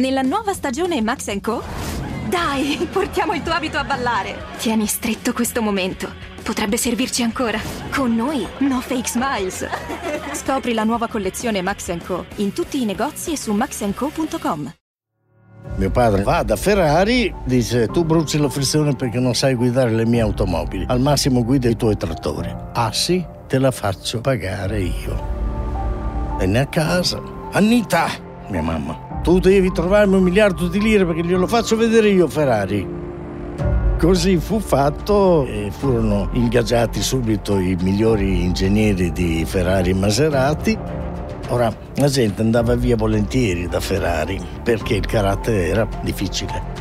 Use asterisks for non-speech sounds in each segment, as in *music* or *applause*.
Nella nuova stagione Max Co? Dai, portiamo il tuo abito a ballare. Tieni stretto questo momento. Potrebbe servirci ancora. Con noi, no fake smiles. Scopri la nuova collezione Max Co in tutti i negozi e su maxco.com. Mio padre va da Ferrari, dice tu bruci la frizione perché non sai guidare le mie automobili, al massimo guida i tuoi trattori. Ah sì, te la faccio pagare io. Venne a casa. Anita, mia mamma, tu devi trovarmi un miliardo di lire perché glielo faccio vedere io Ferrari. Così fu fatto e furono ingaggiati subito i migliori ingegneri di Ferrari e Maserati Ora, la gente andava via volentieri da Ferrari perché il carattere era difficile.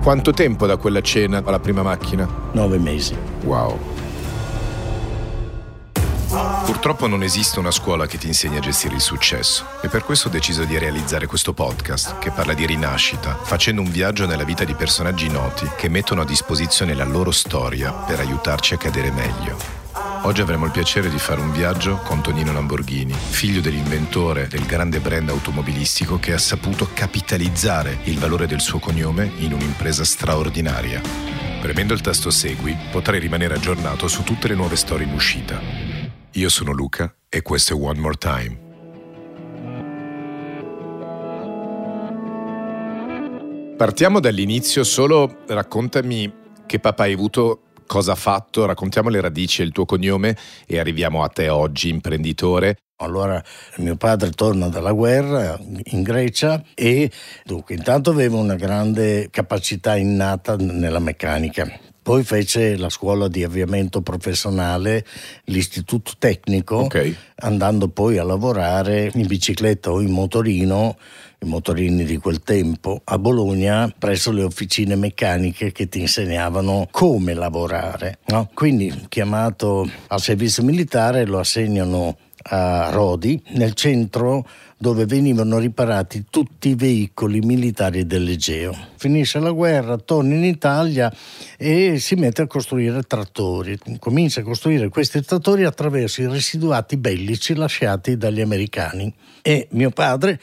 Quanto tempo da quella cena alla prima macchina? Nove mesi. Wow. Purtroppo non esiste una scuola che ti insegni a gestire il successo e per questo ho deciso di realizzare questo podcast che parla di rinascita, facendo un viaggio nella vita di personaggi noti che mettono a disposizione la loro storia per aiutarci a cadere meglio. Oggi avremo il piacere di fare un viaggio con Tonino Lamborghini, figlio dell'inventore del grande brand automobilistico che ha saputo capitalizzare il valore del suo cognome in un'impresa straordinaria. Premendo il tasto Segui potrai rimanere aggiornato su tutte le nuove storie in uscita. Io sono Luca e questo è One More Time. Partiamo dall'inizio, solo raccontami che papà hai avuto cosa ha fatto, raccontiamo le radici e il tuo cognome e arriviamo a te oggi, imprenditore. Allora mio padre torna dalla guerra in Grecia e dunque intanto aveva una grande capacità innata nella meccanica. Poi fece la scuola di avviamento professionale, l'istituto tecnico, okay. andando poi a lavorare in bicicletta o in motorino i motorini di quel tempo, a Bologna presso le officine meccaniche che ti insegnavano come lavorare. No? Quindi chiamato al servizio militare lo assegnano a Rodi, nel centro dove venivano riparati tutti i veicoli militari dell'Egeo. Finisce la guerra, torna in Italia e si mette a costruire trattori. Comincia a costruire questi trattori attraverso i residuati bellici lasciati dagli americani. E mio padre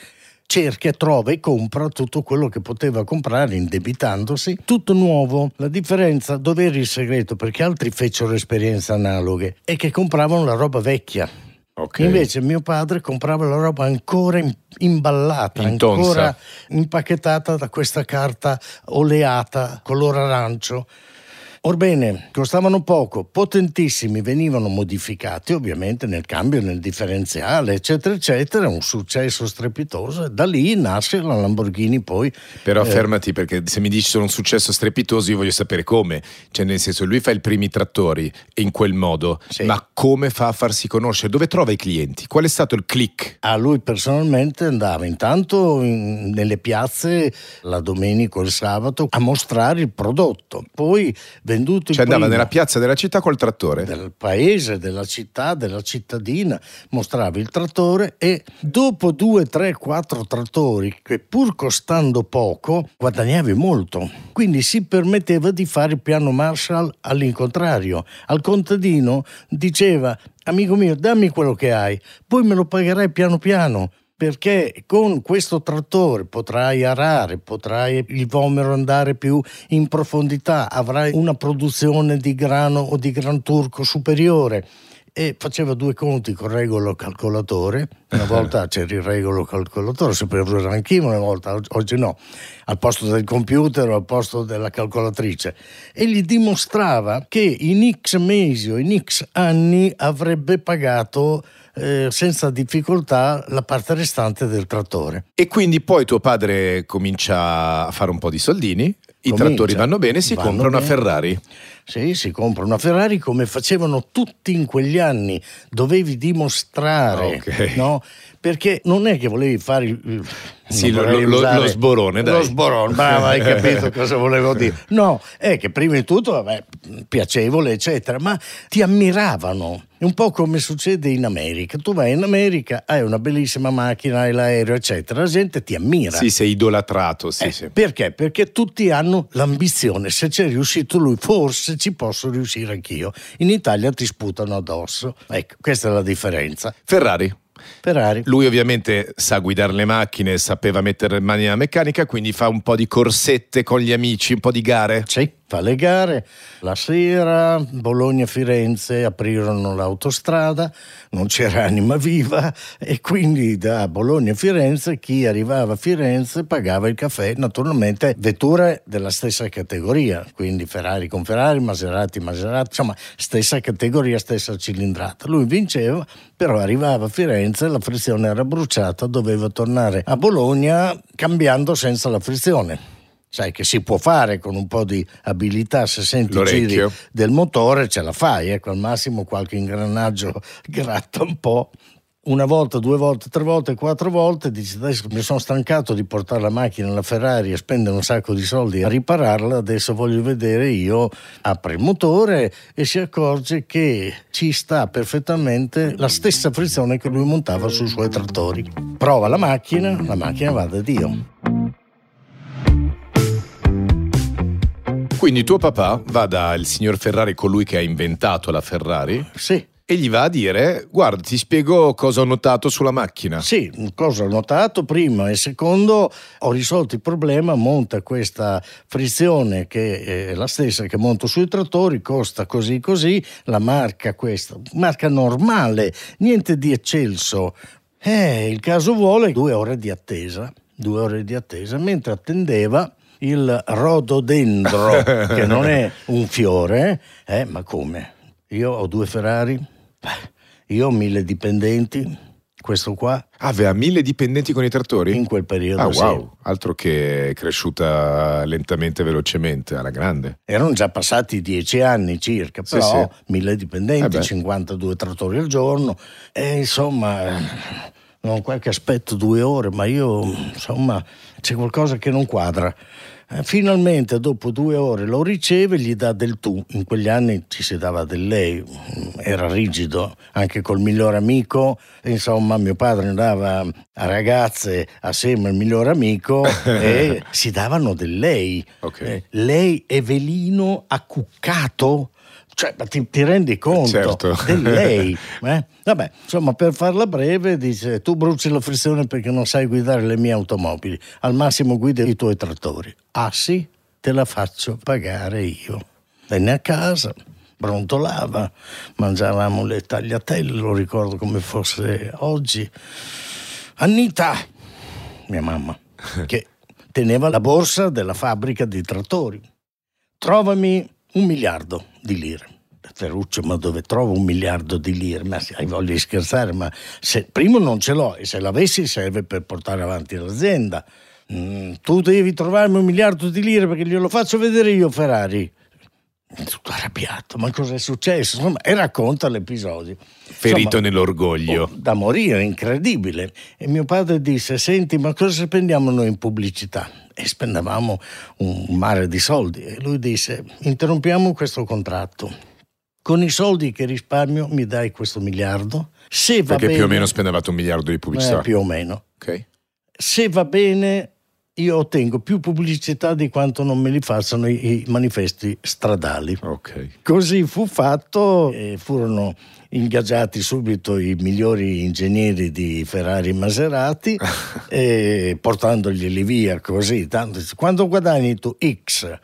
cerca, trova e compra tutto quello che poteva comprare indebitandosi, tutto nuovo. La differenza, dove era il segreto? Perché altri fecero esperienze analoghe, è che compravano la roba vecchia. Okay. Invece mio padre comprava la roba ancora imballata, Intonsa. ancora impacchettata da questa carta oleata color arancio Orbene, costavano poco, potentissimi, venivano modificati ovviamente nel cambio, nel differenziale, eccetera, eccetera, un successo strepitoso e da lì nasce la Lamborghini poi. Però eh, fermati perché se mi dici sono un successo strepitoso io voglio sapere come, cioè nel senso lui fa i primi trattori in quel modo, sì. ma come fa a farsi conoscere? Dove trova i clienti? Qual è stato il click? A lui personalmente andava intanto in, nelle piazze la domenica o il sabato a mostrare il prodotto, poi venduto cioè andava nella piazza della città col trattore? Del paese, della città, della cittadina, mostrava il trattore e dopo due, tre, quattro trattori, che pur costando poco, guadagnavi molto. Quindi si permetteva di fare il piano Marshall all'incontrario. Al contadino diceva, amico mio, dammi quello che hai, poi me lo pagherai piano piano perché con questo trattore potrai arare, potrai il vomero andare più in profondità, avrai una produzione di grano o di gran turco superiore e faceva due conti con regolo calcolatore. Una volta c'era il regolo calcolatore, sapevo usare anch'io, una volta, oggi no, al posto del computer o al posto della calcolatrice. E gli dimostrava che in X mesi o in X anni avrebbe pagato eh, senza difficoltà la parte restante del trattore. E quindi poi tuo padre comincia a fare un po' di soldini, i comincia, trattori vanno bene, si compra una Ferrari. Sì, si compra una Ferrari come facevano tutti in quegli anni, dovevi dimostrare, okay. no? Perché non è che volevi fare il sì, lo, lo, lo, sborone, dai. Lo sborone, bravo, hai capito *laughs* cosa volevo dire. No, è che prima di tutto, vabbè, piacevole, eccetera, ma ti ammiravano. Un po' come succede in America. Tu vai in America, hai una bellissima macchina, hai l'aereo, eccetera. La gente ti ammira. Sì, sei idolatrato. Sì, eh, sì. Perché? Perché tutti hanno l'ambizione. Se c'è riuscito lui, forse ci posso riuscire anch'io. In Italia ti sputano addosso. Ecco, questa è la differenza. Ferrari. Ferrari. Lui ovviamente sa guidare le macchine, sapeva mettere mani nella meccanica, quindi fa un po' di corsette con gli amici, un po' di gare. Sì, fa le gare. La sera Bologna-Firenze aprirono l'autostrada, non c'era anima viva e quindi da Bologna a Firenze chi arrivava a Firenze pagava il caffè, naturalmente vetture della stessa categoria, quindi Ferrari con Ferrari, Maserati, Maserati, insomma stessa categoria, stessa cilindrata. Lui vinceva, però arrivava a Firenze, la frizione era bruciata, doveva tornare a Bologna cambiando senza la frizione sai che si può fare con un po' di abilità se senti i giri del motore ce la fai ecco al massimo qualche ingranaggio *laughs* gratta un po' una volta, due volte, tre volte, quattro volte, dici adesso mi sono stancato di portare la macchina alla Ferrari e spendere un sacco di soldi a ripararla, adesso voglio vedere io, apre il motore e si accorge che ci sta perfettamente la stessa frizione che lui montava sui suoi trattori. Prova la macchina, la macchina va da Dio. Quindi tuo papà va dal signor Ferrari, colui che ha inventato la Ferrari? Sì. E gli va a dire, guarda, ti spiego cosa ho notato sulla macchina. Sì, cosa ho notato prima e secondo ho risolto il problema, monta questa frizione che è la stessa che monto sui trattori, costa così così, la marca questa, marca normale, niente di eccelso. Eh, il caso vuole due ore di attesa, due ore di attesa, mentre attendeva il rododendro, *laughs* che non è un fiore, eh, ma come? Io ho due Ferrari, io ho mille dipendenti, questo qua. Aveva mille dipendenti con i trattori? In quel periodo, ah, wow. Sì. Altro che cresciuta lentamente e velocemente, alla grande. Erano già passati dieci anni circa, però sì, sì. mille dipendenti, eh 52 trattori al giorno, e insomma non qualche aspetto due ore, ma io insomma c'è qualcosa che non quadra. Eh, finalmente dopo due ore lo riceve e gli dà del tu. In quegli anni ci si dava del lei, era rigido anche col miglior amico. Insomma, mio padre andava a ragazze assieme al miglior amico *laughs* e si davano del lei. Okay. Eh, lei Evelino Accuccato cioè, ma ti, ti rendi conto certo. di lei? *laughs* Eh? Vabbè, insomma, per farla breve, dice: Tu bruci la frizione perché non sai guidare le mie automobili. Al massimo guida i tuoi trattori. Ah sì? Te la faccio pagare io. Venne a casa, brontolava, mangiavamo le tagliatelle, lo ricordo come fosse oggi. Annita, mia mamma, *laughs* che teneva la borsa della fabbrica di trattori. Trovami un miliardo di lire. Ferruccio, ma dove trovo un miliardo di lire? Ma hai voglia di scherzare, ma se, primo non ce l'ho e se l'avessi serve per portare avanti l'azienda. Mm, tu devi trovarmi un miliardo di lire perché glielo faccio vedere io Ferrari. Tutto arrabbiato, ma cosa è successo? Insomma, e racconta l'episodio. Ferito Insomma, nell'orgoglio. Oh, da morire, incredibile. E mio padre disse, senti, ma cosa spendiamo noi in pubblicità? E spendevamo un mare di soldi. E lui disse: Interrompiamo questo contratto. Con i soldi che risparmio mi dai questo miliardo. Se va Perché bene, più o meno spendevate un miliardo di pubblicità. Eh, più o meno. Ok. Se va bene, io ottengo più pubblicità di quanto non me li facciano i, manifesti stradali. Ok. Così fu fatto e furono ingaggiati subito i migliori ingegneri di Ferrari *laughs* e Maserati e portandoglieli via così. Tanto, quando guadagni tu X,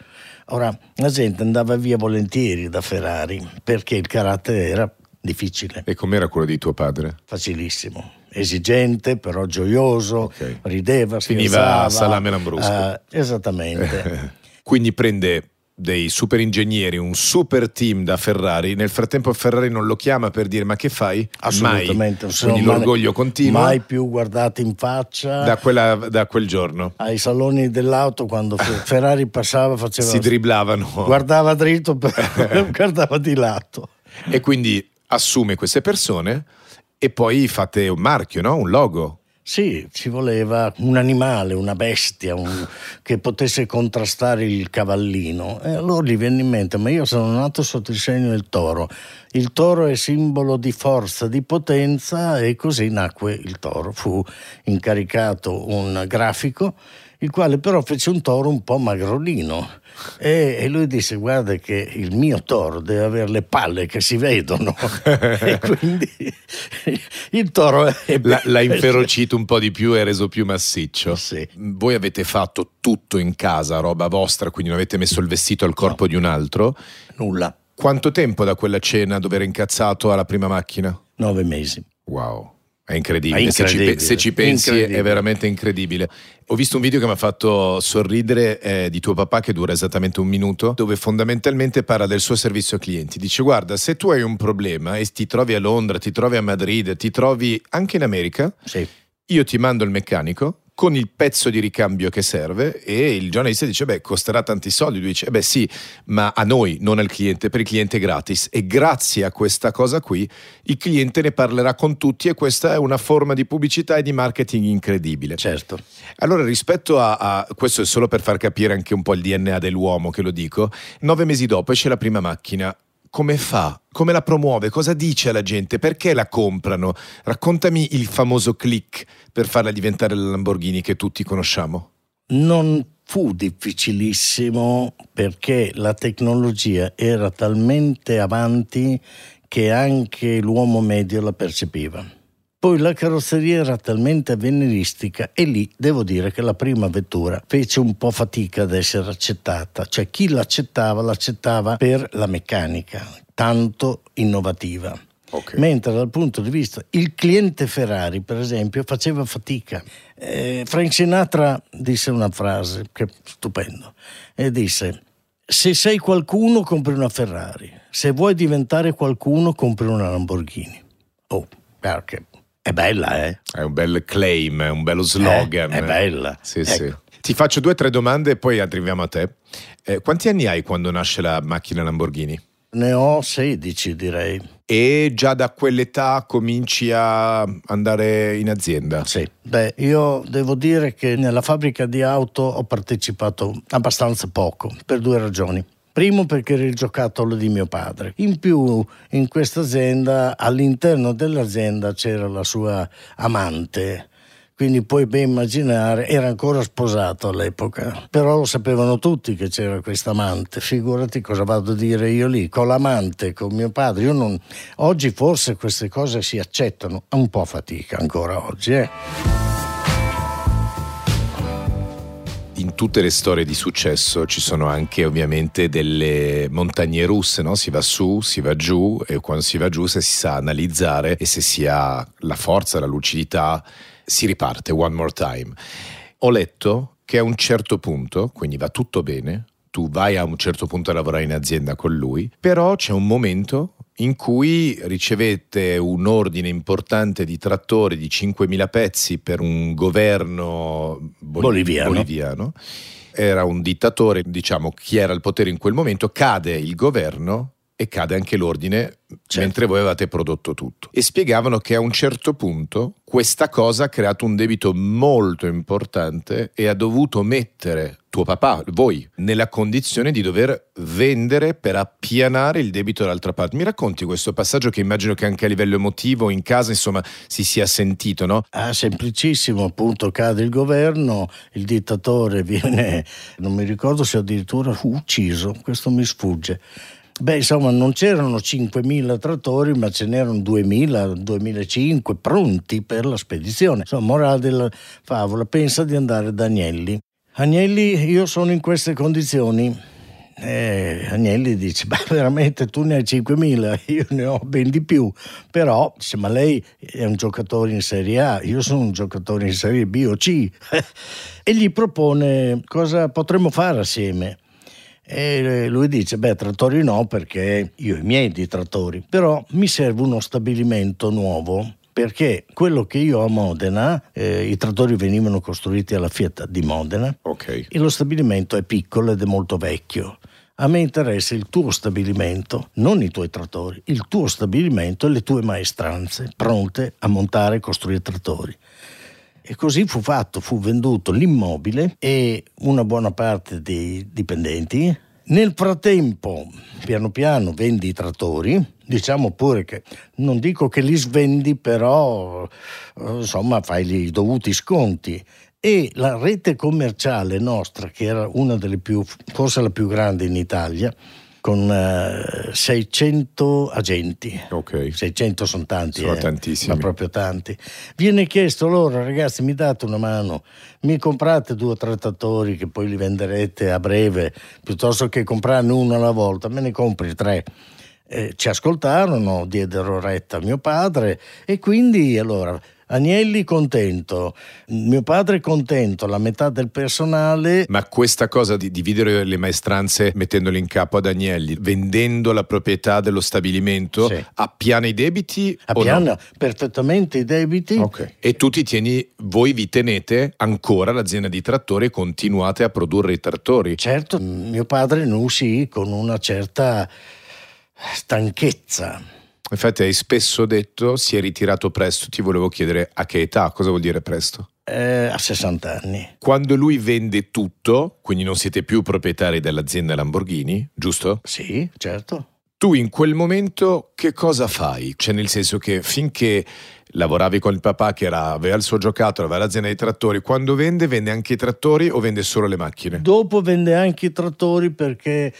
ora la gente andava via volentieri da Ferrari perché il carattere era difficile. E com'era quello di tuo padre? Facilissimo esigente, però gioioso, okay. rideva, Finiva salame lambrusco. Uh, esattamente. *laughs* Quindi prende dei super ingegneri, un super team da Ferrari. Nel frattempo Ferrari non lo chiama per dire ma che fai? Assolutamente. Mai. Quindi l'orgoglio continua. Mai più guardati in faccia. Da, quella, da, quel giorno. Ai saloni dell'auto quando *laughs* Ferrari passava faceva... Si driblavano. Guardava dritto, *laughs* *laughs* guardava di lato. E quindi assume queste persone e poi fate un marchio, no? un logo. Sì, ci voleva un animale, una bestia un, che potesse contrastare il cavallino. E allora gli venne in mente, ma io sono nato sotto il segno del toro. Il toro è simbolo di forza, di potenza e così nacque il toro. Fu incaricato un grafico il quale però fece un toro un po' magrolino. E, e, lui disse: Guarda, che il mio toro deve avere le palle che si vedono. *laughs* e quindi il toro è l'ha, *laughs* l'ha inferocito un po' di più e reso più massiccio. Sì. Voi avete fatto tutto in casa, roba vostra, quindi non avete messo il vestito al corpo no. di un altro? Nulla. Quanto tempo da quella cena dove era incazzato alla prima macchina? Nove mesi. Wow. È incredibile. È incredibile. Se, ci, se, ci, pensi è veramente incredibile. Ho visto un video che mi ha fatto sorridere eh, di tuo papà che dura esattamente un minuto, dove fondamentalmente parla del suo servizio clienti. Dice guarda, se tu hai un problema e ti trovi a Londra, ti trovi a Madrid, ti trovi anche in America, sì. io ti mando il meccanico, con il pezzo di ricambio che serve e il giornalista dice beh costerà tanti soldi, lui dice beh sì ma a noi non al cliente, per il cliente gratis e grazie a questa cosa qui il cliente ne parlerà con tutti e questa è una forma di pubblicità e di marketing incredibile. Certo. Allora rispetto a, a questo è solo per far capire anche un po' il DNA dell'uomo che lo dico, nove mesi dopo esce la prima macchina come fa? Come la promuove? Cosa dice alla gente? Perché la comprano? Raccontami il famoso click per farla diventare la Lamborghini che tutti conosciamo. Non fu difficilissimo perché la tecnologia era talmente avanti che anche l'uomo medio la percepiva. Poi la carrozzeria era talmente avveniristica e lì devo dire che la prima vettura fece un po' fatica ad essere accettata, cioè chi l'accettava l'accettava per la meccanica, tanto innovativa. Okay. Mentre dal punto di vista il cliente Ferrari, per esempio, faceva fatica. Eh, Frank Sinatra disse una frase che è stupendo e disse: Se sei qualcuno, compri una Ferrari, se vuoi diventare qualcuno, compri una Lamborghini. Oh, perché è bella, eh? È un bel claim, è un bello slogan. Eh, è bella. Sì, ecco. sì. Ti faccio due o tre domande e poi arriviamo a te. Eh, quanti anni hai quando nasce la macchina Lamborghini? Ne ho 16 direi. E già da quell'età cominci a andare in azienda? Sì, beh io devo dire che nella fabbrica di auto ho partecipato abbastanza poco, per due ragioni. Primo perché era il giocattolo di mio padre. In più in questa azienda, all'interno dell'azienda c'era la sua amante. Quindi puoi ben immaginare, era ancora sposato all'epoca, però lo sapevano tutti che c'era questa amante. Figurati cosa vado a dire io lì, con l'amante, con mio padre. Non... Oggi forse queste cose si accettano, un po' fatica ancora oggi. Eh? Tutte le storie di successo ci sono anche ovviamente delle montagne russe, no? si va su, si va giù e quando si va giù se si sa analizzare e se si ha la forza, la lucidità, si riparte one more time. Ho letto che a un certo punto, quindi va tutto bene, tu vai a un certo punto a lavorare in azienda con lui, però c'è un momento in cui ricevette un ordine importante di trattori di 5.000 pezzi per un governo bol- boliviano. boliviano. Era un dittatore, diciamo, chi era al potere in quel momento, cade il governo e cade anche l'ordine certo. mentre voi avevate prodotto tutto. E spiegavano che a un certo punto questa cosa ha creato un debito molto importante e ha dovuto mettere tuo papà, voi, nella condizione di dover vendere per appianare il debito dall'altra parte. Mi racconti questo passaggio che immagino che anche a livello emotivo in casa, insomma, si sia sentito, no? Ah, semplicissimo, appunto, cade il governo, il dittatore viene, non mi ricordo se addirittura fu ucciso, questo mi sfugge Beh, insomma, non c'erano 5.000 trattori, ma ce n'erano 2.000, 2.500 pronti per la spedizione. Insomma, morale della favola, pensa di andare da Agnelli. Agnelli, io sono in queste condizioni. Eh, Agnelli dice, beh veramente tu ne hai 5.000, io ne ho ben di più, però dice, ma lei è un giocatore in Serie A, io sono un giocatore in Serie B o C. *laughs* e gli propone cosa potremmo fare assieme. E lui dice, beh, trattori no perché io ho i miei di trattori, però mi serve uno stabilimento nuovo perché quello che io ho a Modena, eh, i trattori venivano costruiti alla Fiat di Modena okay. e lo stabilimento è piccolo ed è molto vecchio. A me interessa il tuo stabilimento, non i tuoi trattori, il tuo stabilimento e le tue maestranze pronte a montare e costruire trattori. E così fu fatto, fu venduto l'immobile e una buona parte dei dipendenti. Nel frattempo, piano piano, vendi i trattori, diciamo pure che non dico che li svendi, però insomma fai i dovuti sconti e la rete commerciale nostra, che era una delle più, forse la più grande in Italia, con uh, 600 agenti. Ok. 600 sono tanti. Sono eh, tantissimi. Ma proprio tanti. Viene chiesto loro, ragazzi, mi date una mano, mi comprate due o tre trattori che poi li venderete a breve, piuttosto che comprarne uno alla volta, me ne compri tre. Eh, ci ascoltarono, diedero retta a mio padre e quindi allora Agnelli contento, mio padre contento, la metà del personale. Ma questa cosa di dividere le maestranze mettendole in capo ad Agnelli, vendendo la proprietà dello stabilimento, Sì. appiana i debiti? Appiana no? perfettamente i debiti. Ok. E tu ti tieni, voi vi tenete ancora l'azienda di trattori e continuate a produrre i trattori? Certo, mio padre ne uscì con una certa stanchezza. Infatti hai spesso detto si è ritirato presto, ti volevo chiedere a che età, cosa vuol dire presto? eh, a 60 anni. Quando lui vende tutto, quindi non siete più proprietari dell'azienda Lamborghini, giusto? Sì, certo. Tu in quel momento che cosa fai? Cioè nel senso che finché lavoravi con il papà che era, aveva il suo giocattolo, aveva l'azienda dei trattori, quando vende vende anche i trattori o vende solo le macchine? Dopo vende anche i trattori perché,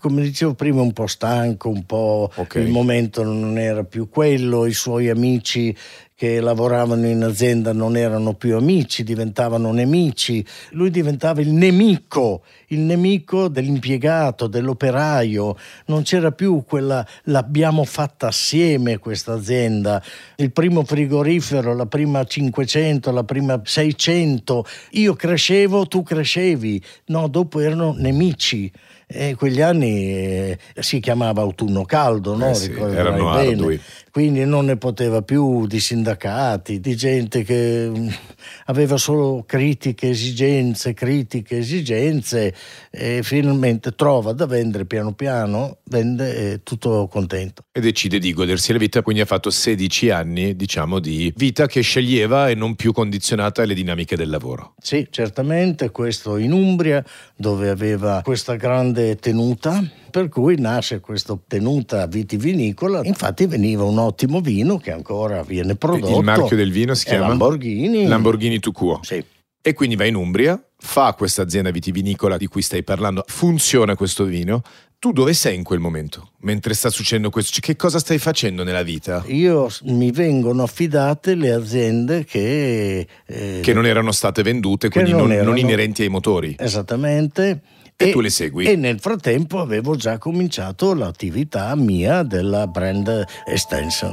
come dicevo prima, un po' stanco, un po' Ok. il momento non era più quello, i suoi amici che lavoravano in azienda non erano più amici, diventavano nemici. Lui diventava il nemico, il nemico dell'impiegato, dell'operaio. Non c'era più quella l'abbiamo fatta assieme questa azienda. Il primo frigorifero, la prima 500, la prima 600. Io crescevo, tu crescevi. No, dopo erano nemici. E quegli anni eh, si chiamava autunno caldo, no? Eh sì, erano bene. ardui. Quindi non ne poteva più di sindacati, di gente che mm, aveva solo critiche, esigenze, critiche, esigenze e finalmente trova da vendere piano piano, vende e tutto contento. E decide di godersi la vita, quindi ha fatto 16 anni, diciamo, di vita che sceglieva e non più condizionata alle dinamiche del lavoro. Sì, certamente, questo in Umbria dove aveva questa grande tenuta, per cui nasce questa tenuta vitivinicola. Infatti veniva un ottimo vino che ancora viene prodotto. Il marchio del vino si chiama Lamborghini. Lamborghini Tucuo. Sì. E quindi va in Umbria, fa questa azienda vitivinicola di cui stai parlando, funziona questo vino. Tu dove sei in quel momento? Mentre sta succedendo questo, che cosa stai facendo nella vita? Io mi vengono affidate le aziende che, eh, Che non erano state vendute, quindi non non, non erano- inerenti ai motori. esattamente. E tu le segui? E nel frattempo avevo già cominciato l'attività mia della brand extension.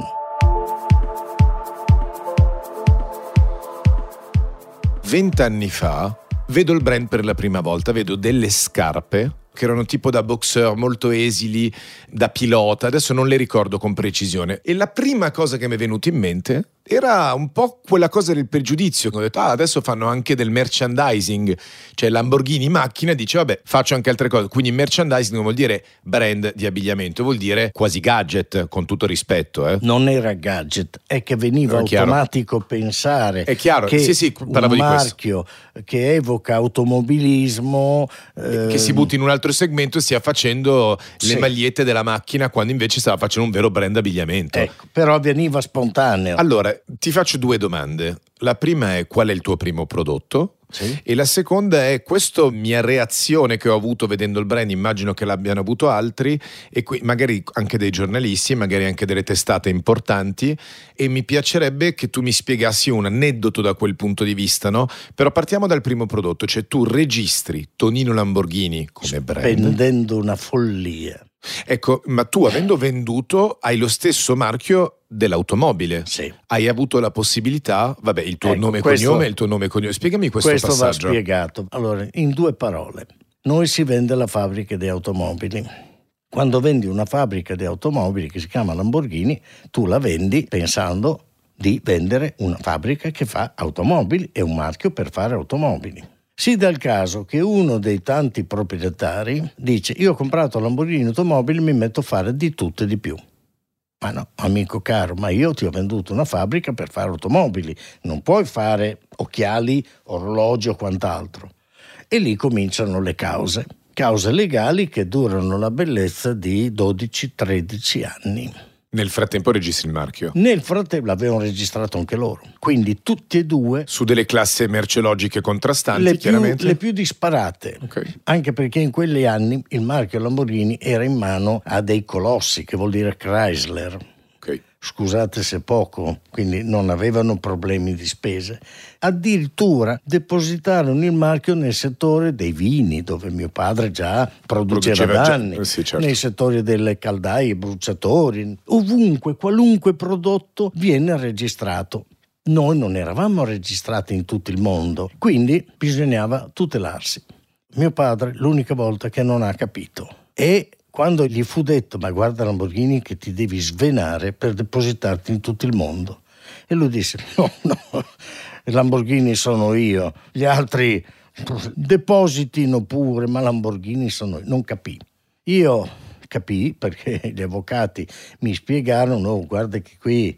Vent'anni fa vedo il brand per la prima volta, vedo delle scarpe che erano tipo da boxer molto esili, da pilota, adesso non le ricordo con precisione. E la prima cosa che mi è venuta in mente era un po' quella cosa del pregiudizio, che ho detto, ah, adesso fanno anche del merchandising, cioè Lamborghini macchina dice, vabbè, faccio anche altre cose. Quindi merchandising non vuol dire brand di abbigliamento, vuol dire quasi gadget, con tutto rispetto. Eh. Non era gadget, è che veniva È chiaro. automatico pensare È chiaro, che sì, sì, parlavo un di questo. marchio che evoca automobilismo eh, che si butti in un altro segmento e stia facendo Sì. le magliette della macchina quando invece stava facendo un vero brand abbigliamento. ecco, però veniva spontaneo. Allora, ti faccio due domande. La prima è qual è il tuo primo prodotto? Sì. E la seconda è questa mia reazione che ho avuto vedendo il brand, immagino che l'abbiano avuto altri, e qui magari anche dei giornalisti, magari anche delle testate importanti, e mi piacerebbe che tu mi spiegassi un aneddoto da quel punto di vista, no? Però partiamo dal primo prodotto, cioè tu registri Tonino Lamborghini come brand. Spendendo una follia. Ecco, ma tu avendo venduto hai lo stesso marchio dell'automobile. Sì. Hai avuto la possibilità, vabbè, il tuo Ecco, nome e questo- cognome, il tuo nome e cognome. Spiegami questo, Questo va passaggio. spiegato. Allora, in due parole. Noi si vende la fabbrica di automobili. Quando vendi una fabbrica di automobili che si chiama Lamborghini, tu la vendi pensando di vendere una fabbrica che fa automobili e un marchio per fare automobili. Si dà il caso che uno dei tanti proprietari dice io ho comprato Lamborghini automobili, mi metto a fare di tutto e di più. Ma no, amico caro, ma io ti ho venduto una fabbrica per fare automobili, non puoi fare occhiali, orologi o quant'altro. E lì cominciano le cause, cause legali che durano la bellezza di 12-13 anni. Nel frattempo registri il marchio. Nel frattempo l'avevano registrato anche loro. Quindi tutti e due. Su delle classi merceologiche contrastanti, le chiaramente. Più, le più disparate. Okay. Anche perché in quegli anni il marchio Lamborghini era in mano a dei colossi, che vuol dire Chrysler. Okay scusate se poco, quindi non avevano problemi di spese. Addirittura depositarono il marchio nel settore dei vini, dove mio padre già produceva, produceva da anni, eh sì, certo. nei settori delle caldaie, bruciatori, ovunque, qualunque prodotto viene registrato. Noi non eravamo registrati in tutto il mondo, quindi bisognava tutelarsi. Mio padre l'unica volta che non ha capito e quando gli fu detto ma guarda Lamborghini che ti devi svenare per depositarti in tutto il mondo. E lui disse *laughs* no no Lamborghini sono io gli altri depositino pure ma Lamborghini sono io. Non capì. Io capì perché *laughs* gli avvocati mi spiegarono oh, guarda che qui.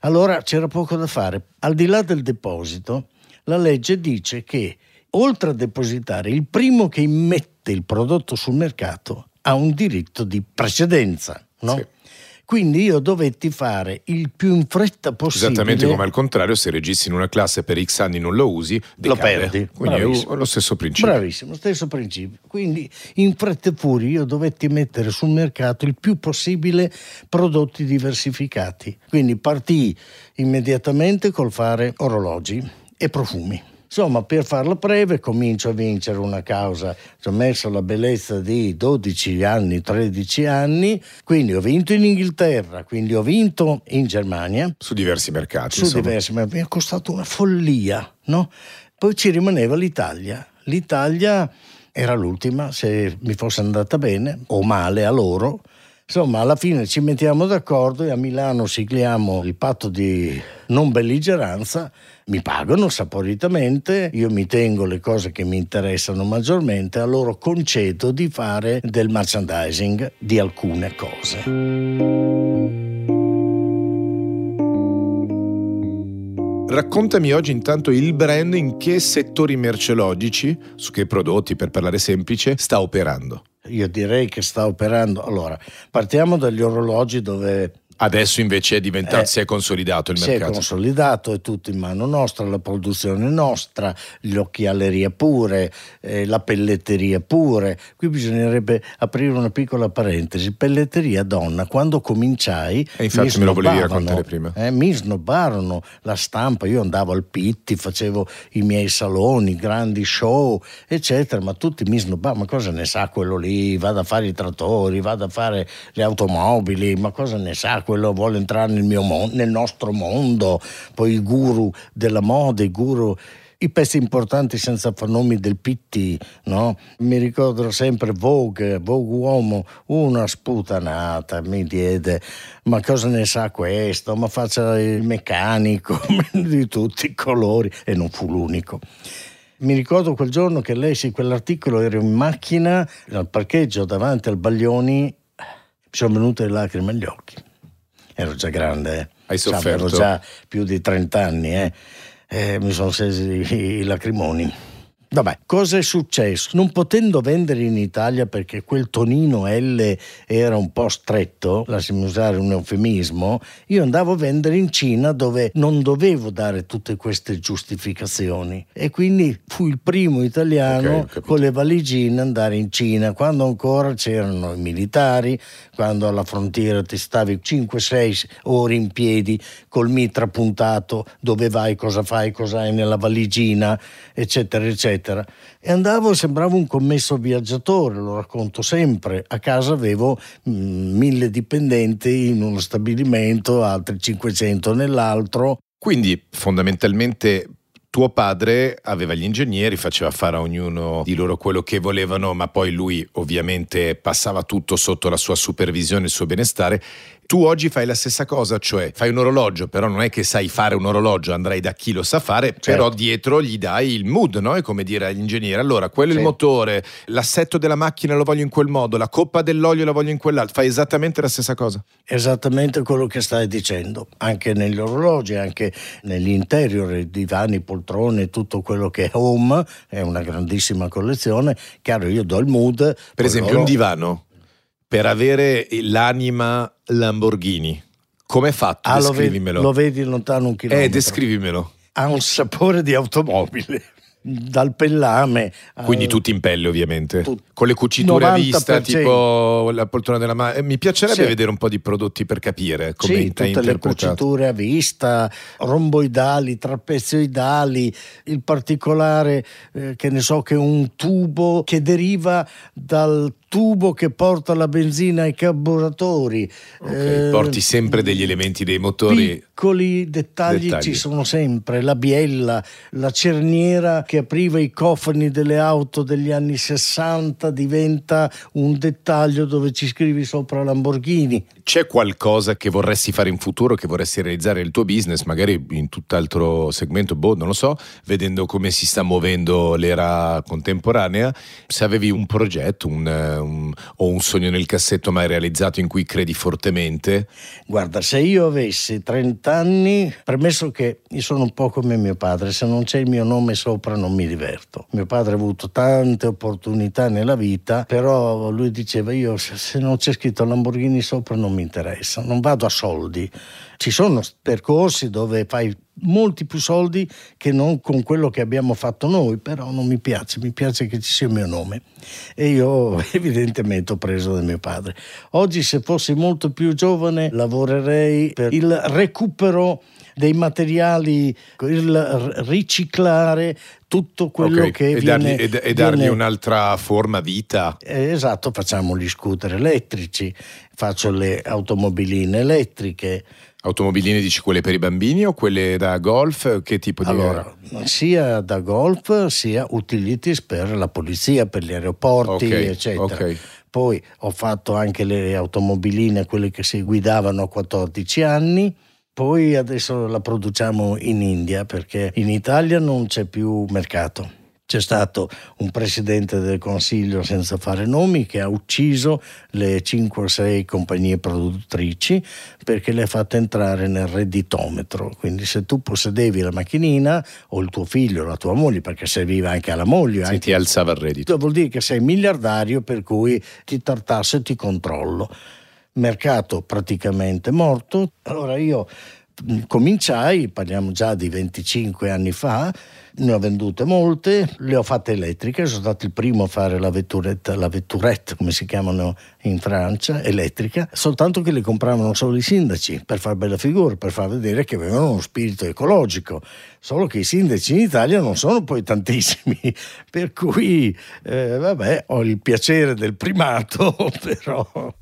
Allora c'era poco da fare. Al di là del deposito la legge dice che oltre a depositare il primo che immette il prodotto sul mercato ha un diritto di precedenza, no? Sì. Quindi io dovetti fare il più in fretta possibile. Esattamente come al contrario, se registri in una classe per X anni non lo usi, decade. lo perdi. Quindi Bravissimo. è lo stesso principio. Bravissimo, stesso principio. Quindi in fretta e furia io dovetti mettere sul mercato il più possibile prodotti diversificati. Quindi partii immediatamente col fare orologi e profumi. Insomma, per farla breve, comincio a vincere una causa. Ci ho messo la bellezza di 12 anni, 13 anni, quindi ho vinto in Inghilterra, quindi ho vinto in Germania. Su diversi mercati. Su insomma. diversi mercati. Mi è costato una follia, no? Poi ci rimaneva l'Italia. L'Italia era l'ultima, se mi fosse andata bene o male a loro. Insomma, alla fine ci mettiamo d'accordo e a Milano sigliamo il patto di non belligeranza mi pagano saporitamente, io mi tengo le cose che mi interessano maggiormente, a loro concedo di fare del merchandising di alcune cose. Raccontami oggi intanto il brand in che settori merceologici, su che prodotti per parlare semplice, sta operando. Io direi che sta operando. Allora, partiamo dagli orologi dove Adesso invece è diventato, eh, si è consolidato il mercato. Si è consolidato, è tutto in mano nostra, la produzione nostra, l'occhialeria pure, eh, la pelletteria pure. Qui bisognerebbe aprire una piccola parentesi. Pelletteria donna, quando cominciai... E infatti me lo volevi raccontare prima. Eh, mi snobbarono la stampa, io andavo al Pitti, facevo i miei saloni, grandi show, eccetera, ma tutti mi snobbavano, ma cosa ne sa quello lì? Vado a fare i trattori, vado a fare le automobili, ma cosa ne sa? Quello vuole entrare nel, mon- nel nostro mondo, poi i guru della moda, i guru i pezzi importanti senza far nomi del PT, no? Mi ricordo sempre Vogue, Vogue Uomo, una sputanata mi diede, ma cosa ne sa questo? Ma faccia il meccanico *laughs* di tutti i colori e non fu l'unico. Mi ricordo quel giorno che lessi quell'articolo, ero in macchina al parcheggio davanti al Baglioni, mi sono venute le lacrime agli occhi ero già grande, eh. Hai sofferto? Avevo già più di 30 anni, eh. Eh, mi sono scesi i lacrimoni. Vabbè, cosa è successo? Non potendo vendere in Italia perché quel tonino L era un po' stretto, lasciami usare un eufemismo, io andavo a vendere in Cina dove non dovevo dare tutte queste giustificazioni. E quindi fui il primo italiano okay, con le valigine ad andare in Cina, quando ancora c'erano i militari, quando alla frontiera ti stavi 5-6 ore in piedi col mitra puntato, dove vai, cosa fai, cosa hai nella valigina, eccetera, eccetera eccetera. E andavo e sembravo un commesso viaggiatore, lo racconto sempre. A casa avevo mh, mm, mille dipendenti in uno stabilimento, altri 500 nell'altro. Quindi fondamentalmente tuo padre aveva gli ingegneri, faceva fare a ognuno di loro quello che volevano, ma poi lui ovviamente passava tutto sotto la sua supervisione, il suo benestare tu oggi fai la stessa cosa, cioè fai un orologio, però non è che sai fare un orologio, andrai da chi lo sa fare, certo. però dietro gli dai il mood, no? È come dire agli ingegneri, allora quello è il motore, l'assetto della macchina lo voglio in quel modo, la coppa dell'olio la voglio in quell'altro, fai esattamente la stessa cosa. Esattamente quello che stai dicendo, anche negli orologi, anche negli interior, divani, poltrone, tutto quello che è home, è una grandissima collezione, chiaro io do il mood. Per esempio loro... un divano, per avere l'anima Lamborghini Come è fatto? Ah, lo vedi, lo vedi lontano un chilometro. eh, descrivimelo. Ha un sapore di automobile. *laughs* Dal pellame. Quindi tutti in pelle, ovviamente. Tut- Con le cuciture a 90%. vista, tipo la poltrona della mano. Mi piacerebbe Sì. vedere un po' di prodotti per capire come Sì, tutte le cuciture a vista, romboidali, trapezioidali, il particolare eh, che ne so che è un tubo che deriva dal tubo che porta la benzina ai carburatori. Ok, Eh, Porti sempre degli elementi dei motori. Piccoli dettagli, Dettagli. ci sono sempre, la biella, la cerniera che apriva i cofani delle auto degli anni 60 diventa un dettaglio dove ci scrivi sopra Lamborghini. C'è qualcosa che vorresti fare in futuro, che vorresti realizzare nel tuo business, magari in tutt'altro segmento, boh, non lo so, vedendo come si sta muovendo l'era contemporanea, se avevi un progetto un, un- o un sogno nel cassetto mai realizzato in cui credi fortemente, Guarda, se io avessi 30 anni, premesso che io sono un po' come mio padre, se non c'è il mio nome sopra non mi diverto. Mio padre ha avuto tante opportunità nella vita, però lui diceva io se non c'è scritto Lamborghini sopra non mi interessa, non vado a soldi. Ci sono percorsi dove fai molti più soldi che non con quello che abbiamo fatto noi, però non mi piace, mi piace che ci sia il mio nome. E io *laughs* evidentemente ho preso da mio padre. Oggi se fossi molto più giovane lavorerei per il recupero dei materiali, il riciclare tutto quello Ok, che e, viene... dargli, e- e dargli viene- un'altra forma, vita. eh, Esatto, facciamo gli scooter elettrici, faccio le automobiline elettriche. Automobiline dici quelle per i bambini o quelle da golf? Che tipo di... Allora, sia da golf sia utilities per la polizia, per gli aeroporti, Ok, eccetera. ok. Poi ho fatto anche le automobiline, quelle che si guidavano a 14 anni. Poi adesso la produciamo in India perché in Italia non c'è più mercato. C'è stato un presidente del Consiglio senza fare nomi che ha ucciso le 5 o 6 compagnie produttrici perché le ha fatte entrare nel redditometro. Quindi se tu possedevi la macchinina o il tuo figlio o la tua moglie, perché serviva anche alla moglie, Sì, anche ti alzava il reddito. vuol dire che sei miliardario per cui ti tartasso e ti controllo. Mercato praticamente morto. Allora io cominciai, parliamo già di 25 anni fa, ne ho vendute molte, le ho fatte elettriche, sono stato il primo a fare la vetturetta, la vetturette come si chiamano in Francia, elettrica, soltanto che le compravano solo i sindaci per far bella figura, per far vedere che avevano uno spirito ecologico. Solo che i sindaci in Italia non sono poi tantissimi, *laughs* per cui eh, vabbè, ho il piacere del primato, *laughs* però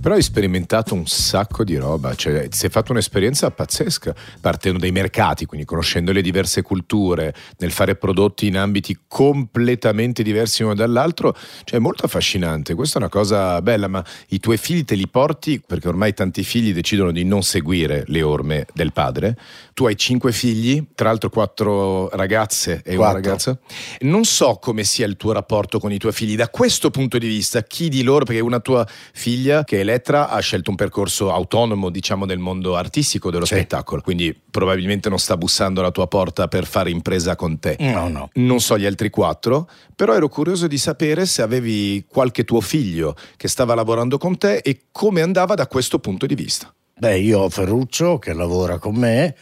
Però hai sperimentato un sacco di roba, cioè si è fatto un'esperienza pazzesca, partendo dai mercati, quindi conoscendo le diverse culture, nel fare prodotti in ambiti completamente diversi uno dall'altro, cioè è molto affascinante, questa è una cosa bella, ma i tuoi figli te li porti, perché ormai tanti figli decidono di non seguire le orme del padre, tu hai cinque figli, tra l'altro quattro ragazze e una Quattro. ragazza, non so come sia il tuo rapporto con i tuoi figli. Da questo punto di vista, chi di loro, perché una tua figlia che è Elettra ha scelto un percorso autonomo, diciamo, nel mondo artistico dello Sì. spettacolo, quindi probabilmente non sta bussando alla tua porta per fare impresa con te. no, no. Non so gli altri quattro, però ero curioso di sapere se avevi qualche tuo figlio che stava lavorando con te e come andava da questo punto di vista. Beh, io ho Ferruccio che lavora con me,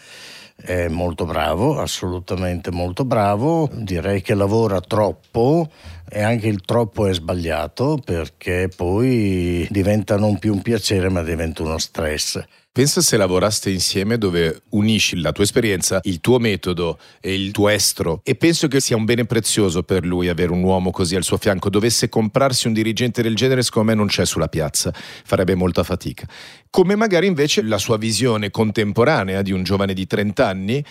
è molto bravo, assolutamente molto bravo, direi che lavora troppo e anche il troppo è sbagliato perché poi diventa non più un piacere ma diventa uno stress. Pensa se lavoraste insieme dove unisci la tua esperienza, il tuo metodo e il tuo estro e penso che sia un bene prezioso per lui avere un uomo così al suo fianco. Dovesse comprarsi un dirigente del genere, secondo me non c'è sulla piazza, farebbe molta fatica. Come magari invece la sua visione contemporanea di un giovane di 30 anni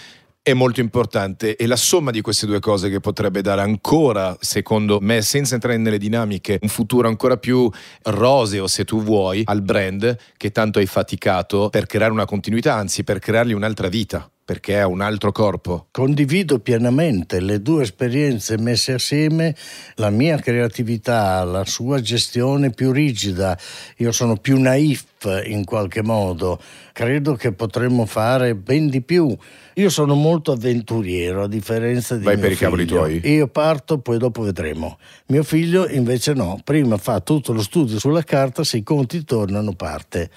è molto importante e la somma di queste due cose che potrebbe dare ancora, secondo me, senza entrare nelle dinamiche, un futuro ancora più roseo, se tu vuoi, al brand che tanto hai faticato per creare una continuità, anzi per creargli un'altra vita. Perché ha un altro corpo. Condivido pienamente le due esperienze messe assieme, la mia creatività, la sua gestione più rigida. Io sono più naif in qualche modo. Credo che potremmo fare ben di più. Io sono molto avventuriero, a differenza di Vai mio per i figlio. cavoli tuoi. Io parto, poi dopo vedremo. Mio figlio invece no, prima fa tutto lo studio sulla carta, se i conti tornano parte.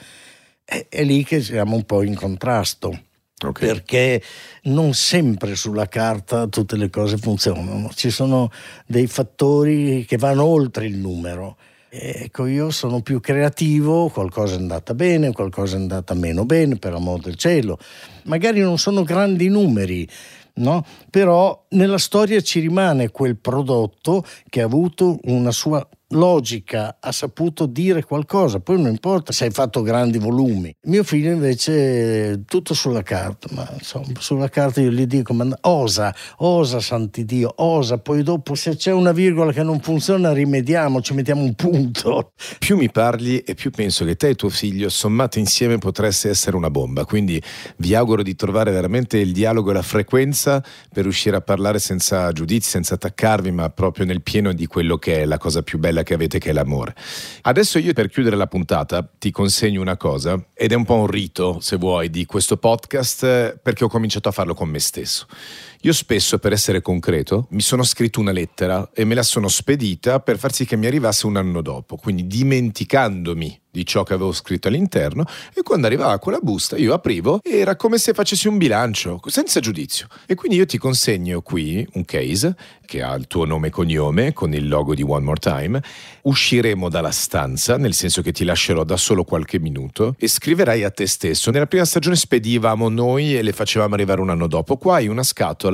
È, è lì che siamo un po' in contrasto Ok. perché non sempre sulla carta tutte le cose funzionano, ci sono dei fattori che vanno oltre il numero. Ecco, io sono più creativo, qualcosa è andata bene, qualcosa è andata meno bene, per amor del cielo. Magari non sono grandi numeri, no? Però nella storia ci rimane quel prodotto che ha avuto una sua logica, ha saputo dire qualcosa, poi non importa se hai fatto grandi volumi. Mio figlio invece tutto sulla carta, ma insomma sulla carta io gli dico ma osa, osa santi Dio, osa, poi dopo se c'è una virgola che non funziona rimediamo, ci mettiamo un punto. *laughs* Più mi parli e più penso che te e tuo figlio sommate insieme potreste essere una bomba, quindi vi auguro di trovare veramente il dialogo e la frequenza per riuscire a parlare senza giudizi, senza attaccarvi, ma proprio nel pieno di quello che è la cosa più bella che avete, che è l'amore. Adesso io per chiudere la puntata ti consegno una cosa, ed è un po' un rito, se vuoi, di questo podcast, eh, perché ho cominciato a farlo con me stesso. Io spesso, per essere concreto, mi sono scritto una lettera e me la sono spedita per far sì che mi arrivasse un anno dopo, quindi dimenticandomi di ciò che avevo scritto all'interno e quando arrivava quella busta io aprivo e era come se facessi un bilancio, senza giudizio. E quindi io ti consegno qui un case che ha il tuo nome e cognome con il logo di One More Time. Usciremo dalla stanza, nel senso che ti lascerò da solo qualche minuto e scriverai a te stesso. Nella prima stagione spedivamo noi e le facevamo arrivare un anno dopo. Qua hai una scatola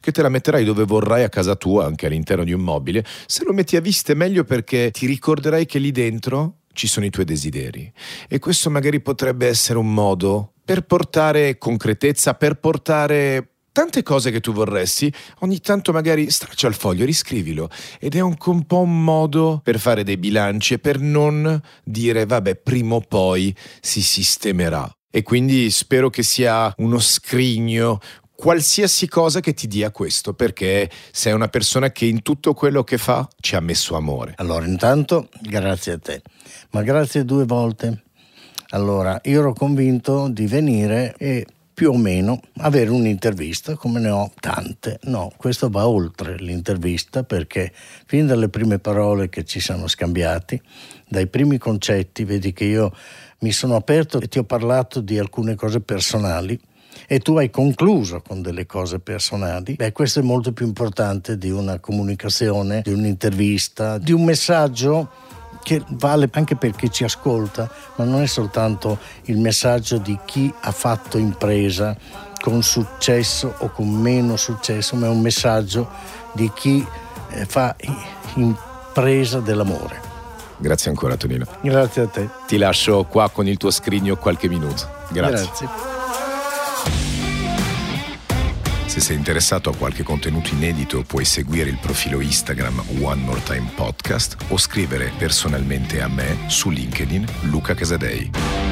che te la metterai dove vorrai a casa tua, anche all'interno di un mobile. Se lo metti a vista è meglio perché ti ricorderai che lì dentro ci sono i tuoi desideri. E questo magari potrebbe essere un modo per portare concretezza, per portare tante cose che tu vorresti, ogni tanto magari straccia il foglio, riscrivilo ed è un, un po' un modo per fare dei bilanci e per non dire vabbè prima o poi si sistemerà. E quindi spero che sia uno scrigno, qualsiasi cosa che ti dia questo, perché sei una persona che in tutto quello che fa ci ha messo amore. Allora, intanto grazie a te, ma grazie due volte. Allora, io ero convinto di venire e più o meno avere un'intervista, come ne ho tante. No, questo va oltre l'intervista perché fin dalle prime parole che ci siamo scambiati, dai primi concetti, vedi che io mi sono aperto e ti ho parlato di alcune cose personali e tu hai concluso con delle cose personali, beh, questo è molto più importante di una comunicazione, di un'intervista, di un messaggio che vale anche per chi ci ascolta, ma non è soltanto il messaggio di chi ha fatto impresa con successo o con meno successo, ma è un messaggio di chi eh, fa impresa dell'amore. Grazie ancora Tonino. Grazie a te. Ti lascio qua con il tuo scrigno qualche minuto. Grazie. Grazie. Se sei interessato a qualche contenuto inedito puoi seguire il profilo Instagram One More Time Podcast o scrivere personalmente a me su LinkedIn Luca Casadei.